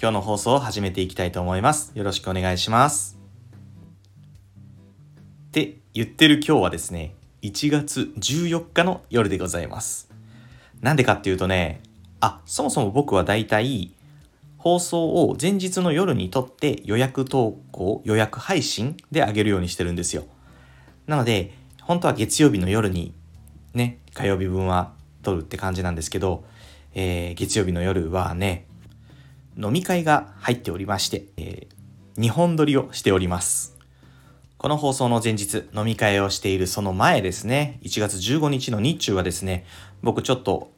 今日の放送を始めていきたいと思います。よろしくお願いします。って言ってる今日はですね1月14日の夜でございます。なんでかっていうとねあそもそも僕はだいたい放送を前日の夜にとって予約投稿予約配信であげるようにしてるんですよ。なので本当は月曜日の夜にね火曜日分は撮るって感じなんですけど、えー、月曜日の夜はね飲み会が入っておりまして、えー、2本撮りをしておりますこの放送の前日飲み会をしているその前ですね1月15日の日中はですね僕ちょっと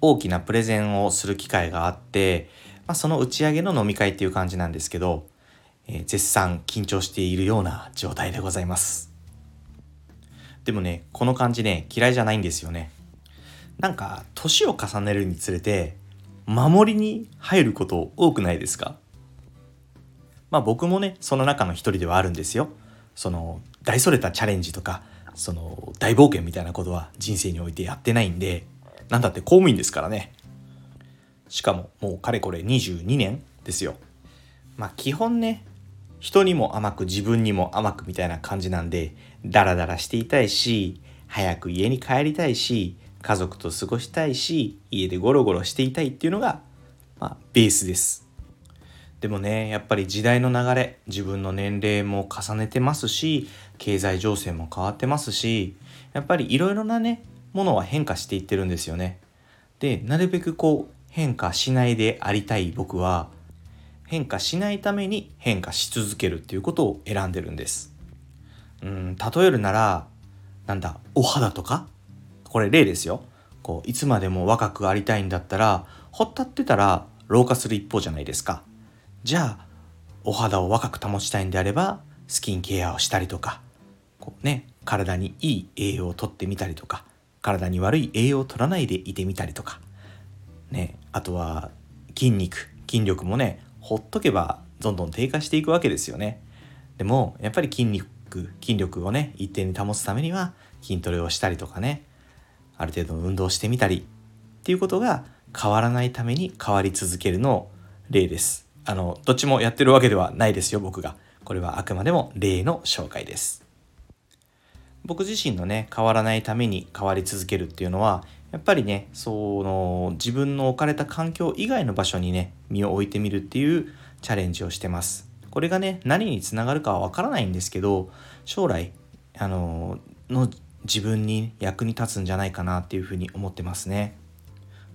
大きなプレゼンをする機会があって、まあ、その打ち上げの飲み会っていう感じなんですけど、えー、絶賛緊張しているような状態でございます。でもね、この感じね、嫌いじゃないんですよね。なんか、年を重ねるにつれて、守りに入ること多くないですか？まあ僕もね、その中の一人ではあるんですよ。その、大それたチャレンジとか、その、大冒険みたいなことは人生においてやってないんで、なんだって公務員ですからね。しかももうかれこれ22年ですよ。まあ基本ね、人にも甘く自分にも甘くみたいな感じなんで、ダラダラしていたいし、早く家に帰りたいし、家族と過ごしたいし、家でゴロゴロしていたいっていうのが、まあベースです。でもね、やっぱり時代の流れ、自分の年齢も重ねてますし、経済情勢も変わってますし、やっぱりいろいろなね、ものは変化していってるんですよね。で、なるべくこう変化しないでありたい僕は変化しないために変化し続けるっていうことを選んでるんです。うん、例えるなら、なんだ、お肌とかこれ例ですよ。こう、いつまでも若くありたいんだったら、ほったってたら老化する一方じゃないですか。じゃあ、お肌を若く保ちたいんであれば、スキンケアをしたりとか、こうね、体にいい栄養をとってみたりとか、体に悪い栄養を取らないでいてみたりとかねあとは筋肉筋力もねほっとけばどんどん低下していくわけですよねでもやっぱり筋肉筋力をね一定に保つためには筋トレをしたりとかねある程度運動してみたりっていうことが変わらないために変わり続けるの例です。あのどっちもやってるわけではないですよ僕が。これはあくまでも例の紹介です。僕自身のね変わらないために変わり続けるっていうのはやっぱりねその自分の置かれた環境以外の場所にね身を置いてみるっていうチャレンジをしてます。これがね何につながるかはわからないんですけど将来あのの自分に役に立つんじゃないかなっていうふうに思ってますね。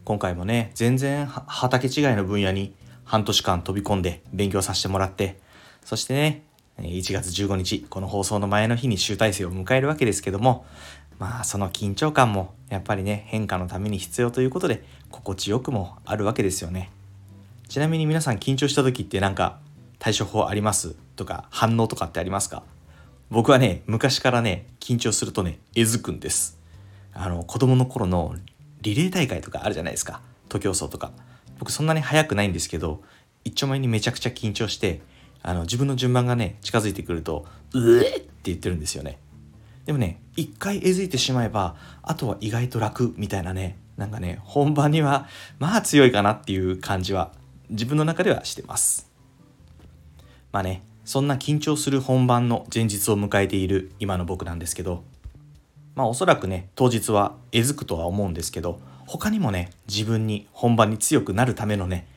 今回もね全然畑違いの分野に半年間飛び込んで勉強させてもらってそしてね1月15日、この放送の前の日に集大成を迎えるわけですけども、まあその緊張感もやっぱりね、変化のために必要ということで、心地よくもあるわけですよね。ちなみに皆さん緊張した時ってなんか対処法あります？とか反応とかってありますか？僕はね、昔からね、緊張するとね、えずくんです。あの、子供の頃のリレー大会とかあるじゃないですか。徒競走とか。僕そんなに速くないんですけど、一丁前にめちゃくちゃ緊張して、あの自分の順番がね近づいてくると「うえ!」って言ってるんですよねでもね一回えずいてしまえばあとは意外と楽みたいなねなんかね本番にはまあ強いかなっていう感じは自分の中ではしてますまあねそんな緊張する本番の前日を迎えている今の僕なんですけどまあおそらくね当日はえずくとは思うんですけど他にもね自分に本番に強くなるためのね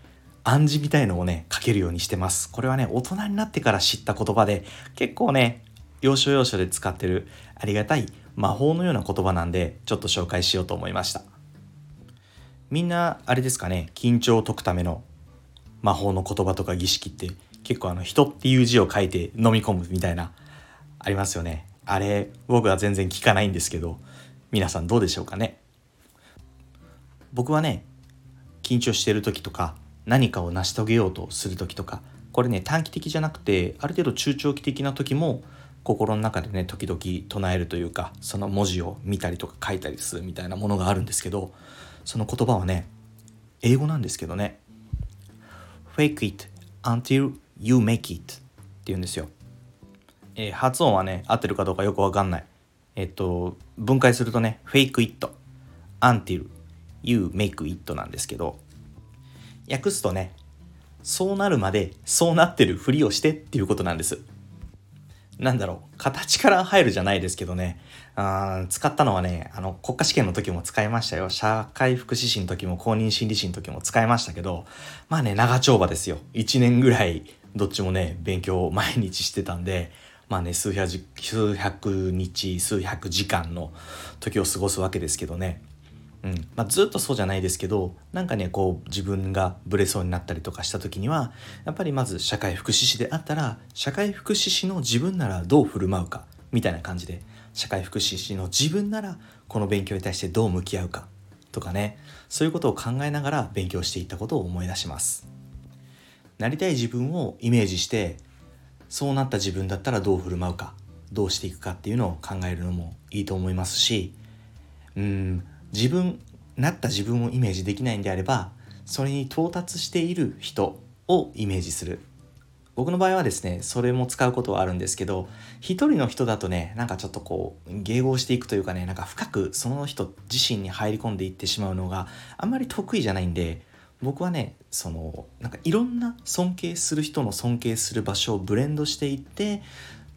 暗示みたいのをね、書けるようにしてます。これはね、大人になってから知った言葉で、結構ね、要所要所で使ってるありがたい魔法のような言葉なんで、ちょっと紹介しようと思いました。みんな、あれですかね、緊張を解くための魔法の言葉とか儀式って結構あの人っていう字を書いて飲み込むみたいなありますよね。あれ僕は全然聞かないんですけど皆さんどうでしょうかね僕はね緊張してる時とか何かを成し遂げようとする時とかこれね短期的じゃなくてある程度中長期的な時も心の中でね時々唱えるというかその文字を見たりとか書いたりするみたいなものがあるんですけどその言葉はね英語なんですけどね Fake it until you make it って言うんですよ、えー、発音はね合ってるかどうかよくわかんないえっと分解するとね Fake it until you make it なんですけど訳すとねそうなるまでそうなってるふりをしてっていうことなんですなんだろう、形から入るじゃないですけどね、あ使ったのはね、あの、国家試験の時も使いましたよ。社会福祉士の時も公認心理士の時も使いましたけど、まあね、長丁場ですよ。1年ぐらい、どっちもね、勉強を毎日してたんで、まあね、数百数百日、数百時間の時を過ごすわけですけどね。うんまあ、ずっとそうじゃないですけどなんかねこう自分がブレそうになったりとかした時にはやっぱりまず社会福祉士であったら社会福祉士の自分ならどう振る舞うかみたいな感じで社会福祉士の自分ならこの勉強に対してどう向き合うかとかねそういうことを考えながら勉強していったことを思い出しますなりたい自分をイメージしてそうなった自分だったらどう振る舞うかどうしていくかっていうのを考えるのもいいと思いますしうん自分なった自分をイメージできないんであればそれに到達している人をイメージする。僕の場合はですねそれも使うことはあるんですけど一人の人だとねなんかちょっとこう迎合していくというかねなんか深くその人自身に入り込んでいってしまうのがあんまり得意じゃないんで僕はねそのなんかいろんな尊敬する人の尊敬する場所をブレンドしていって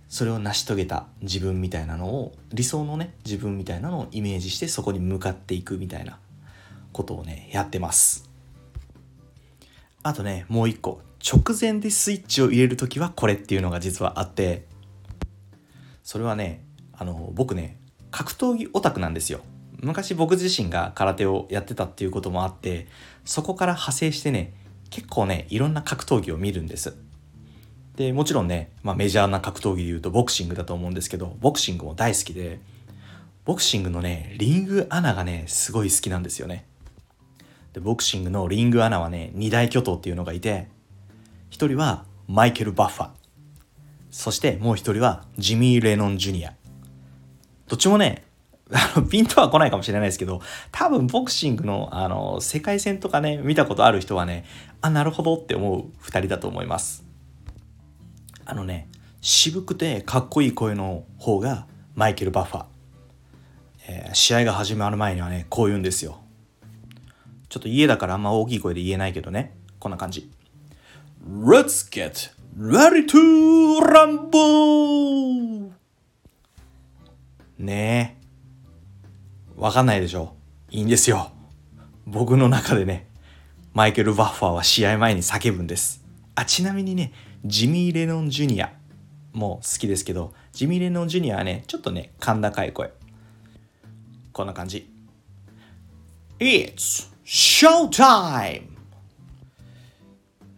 それを成し遂げた自分みたいなのを理想のね自分みたいなのをイメージしてそこに向かっていくみたいなことをねやってます。あとねもう一個。直前でスイッチを入れる時はこれっていうのが実はあって。それはねあの僕ね格闘技オタクなんですよ。昔僕自身が空手をやってたっていうこともあってそこから派生してね結構ねいろんな格闘技を見るんです。でもちろんね、まあ、メジャーな格闘技でいうとボクシングだと思うんですけどボクシングも大好きでボクシングのねリングアナがねすごい好きなんですよね。でボクシングのリングアナはね二大巨頭っていうのがいて一人はマイケル・バッファそしてもう一人はジミー・レノン・ジュニア。どっちもねあのピントは来ないかもしれないですけど多分ボクシングのあの世界戦とかね見たことある人はねあなるほどって思う2人だと思います。あのね渋くてかっこいい声の方がマイケル・バッファ、えー、試合が始まる前にはねこう言うんですよ。ちょっと家だからあんま大きい声で言えないけどねこんな感じ。Let's get ready to rumble! ねえ。わかんないでしょ。いいんですよ。僕の中でねマイケル・バッファーは試合前に叫ぶんです。あちなみにねジミー・レノン・ジュニアも好きですけどジミー・レノン・ジュニアはねちょっとね甲高い声。こんな感じ。It's showtime!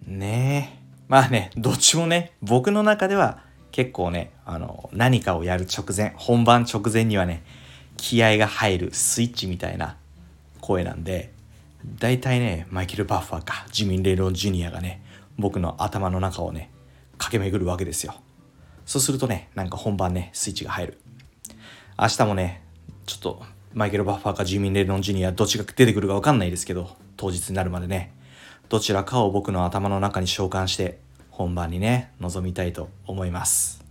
ねえ。まあねどっちもね僕の中では結構ねあの何かをやる直前本番直前にはね気合が入るスイッチみたいな声なんで大体ねマイケル・バッファーか。ジミン・レイロン・ジュニアがね僕の頭の中をね駆け巡るわけですよ。そうするとねなんか本番ねスイッチが入る。明日もねちょっとマイケル・バッファーかジミン・レノン・ジュニアどっちが出てくるか分かんないですけど当日になるまでねどちらかを僕の頭の中に召喚して本番にね臨みたいと思います。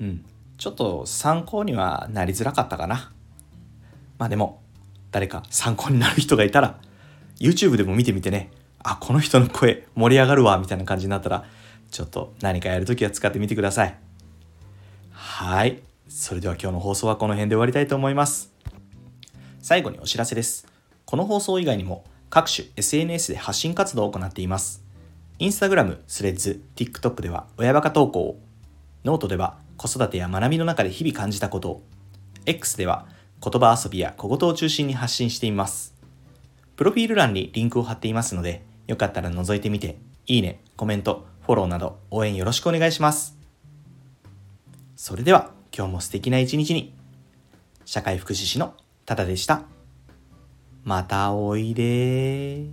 うん。ちょっと参考にはなりづらかったかな。まあでも誰か参考になる人がいたら YouTube でも見てみてね。あこの人の声盛り上がるわみたいな感じになったらちょっと何かやるときは使ってみてください。はい。それでは今日の放送はこの辺で終わりたいと思います。最後にお知らせです。この放送以外にも各種 SNS で発信活動を行っています。インスタグラム、 Threads、TikTok では親バカ投稿。ノートでは子育てや学びの中で日々感じたことを X では言葉遊びや小言を中心に発信していますプロフィール欄にリンクを貼っていますのでよかったら覗いてみて、いいね、コメント、フォローなど応援よろしくお願いします。それでは今日も素敵な一日に。社会福祉士のタダでした。またおいで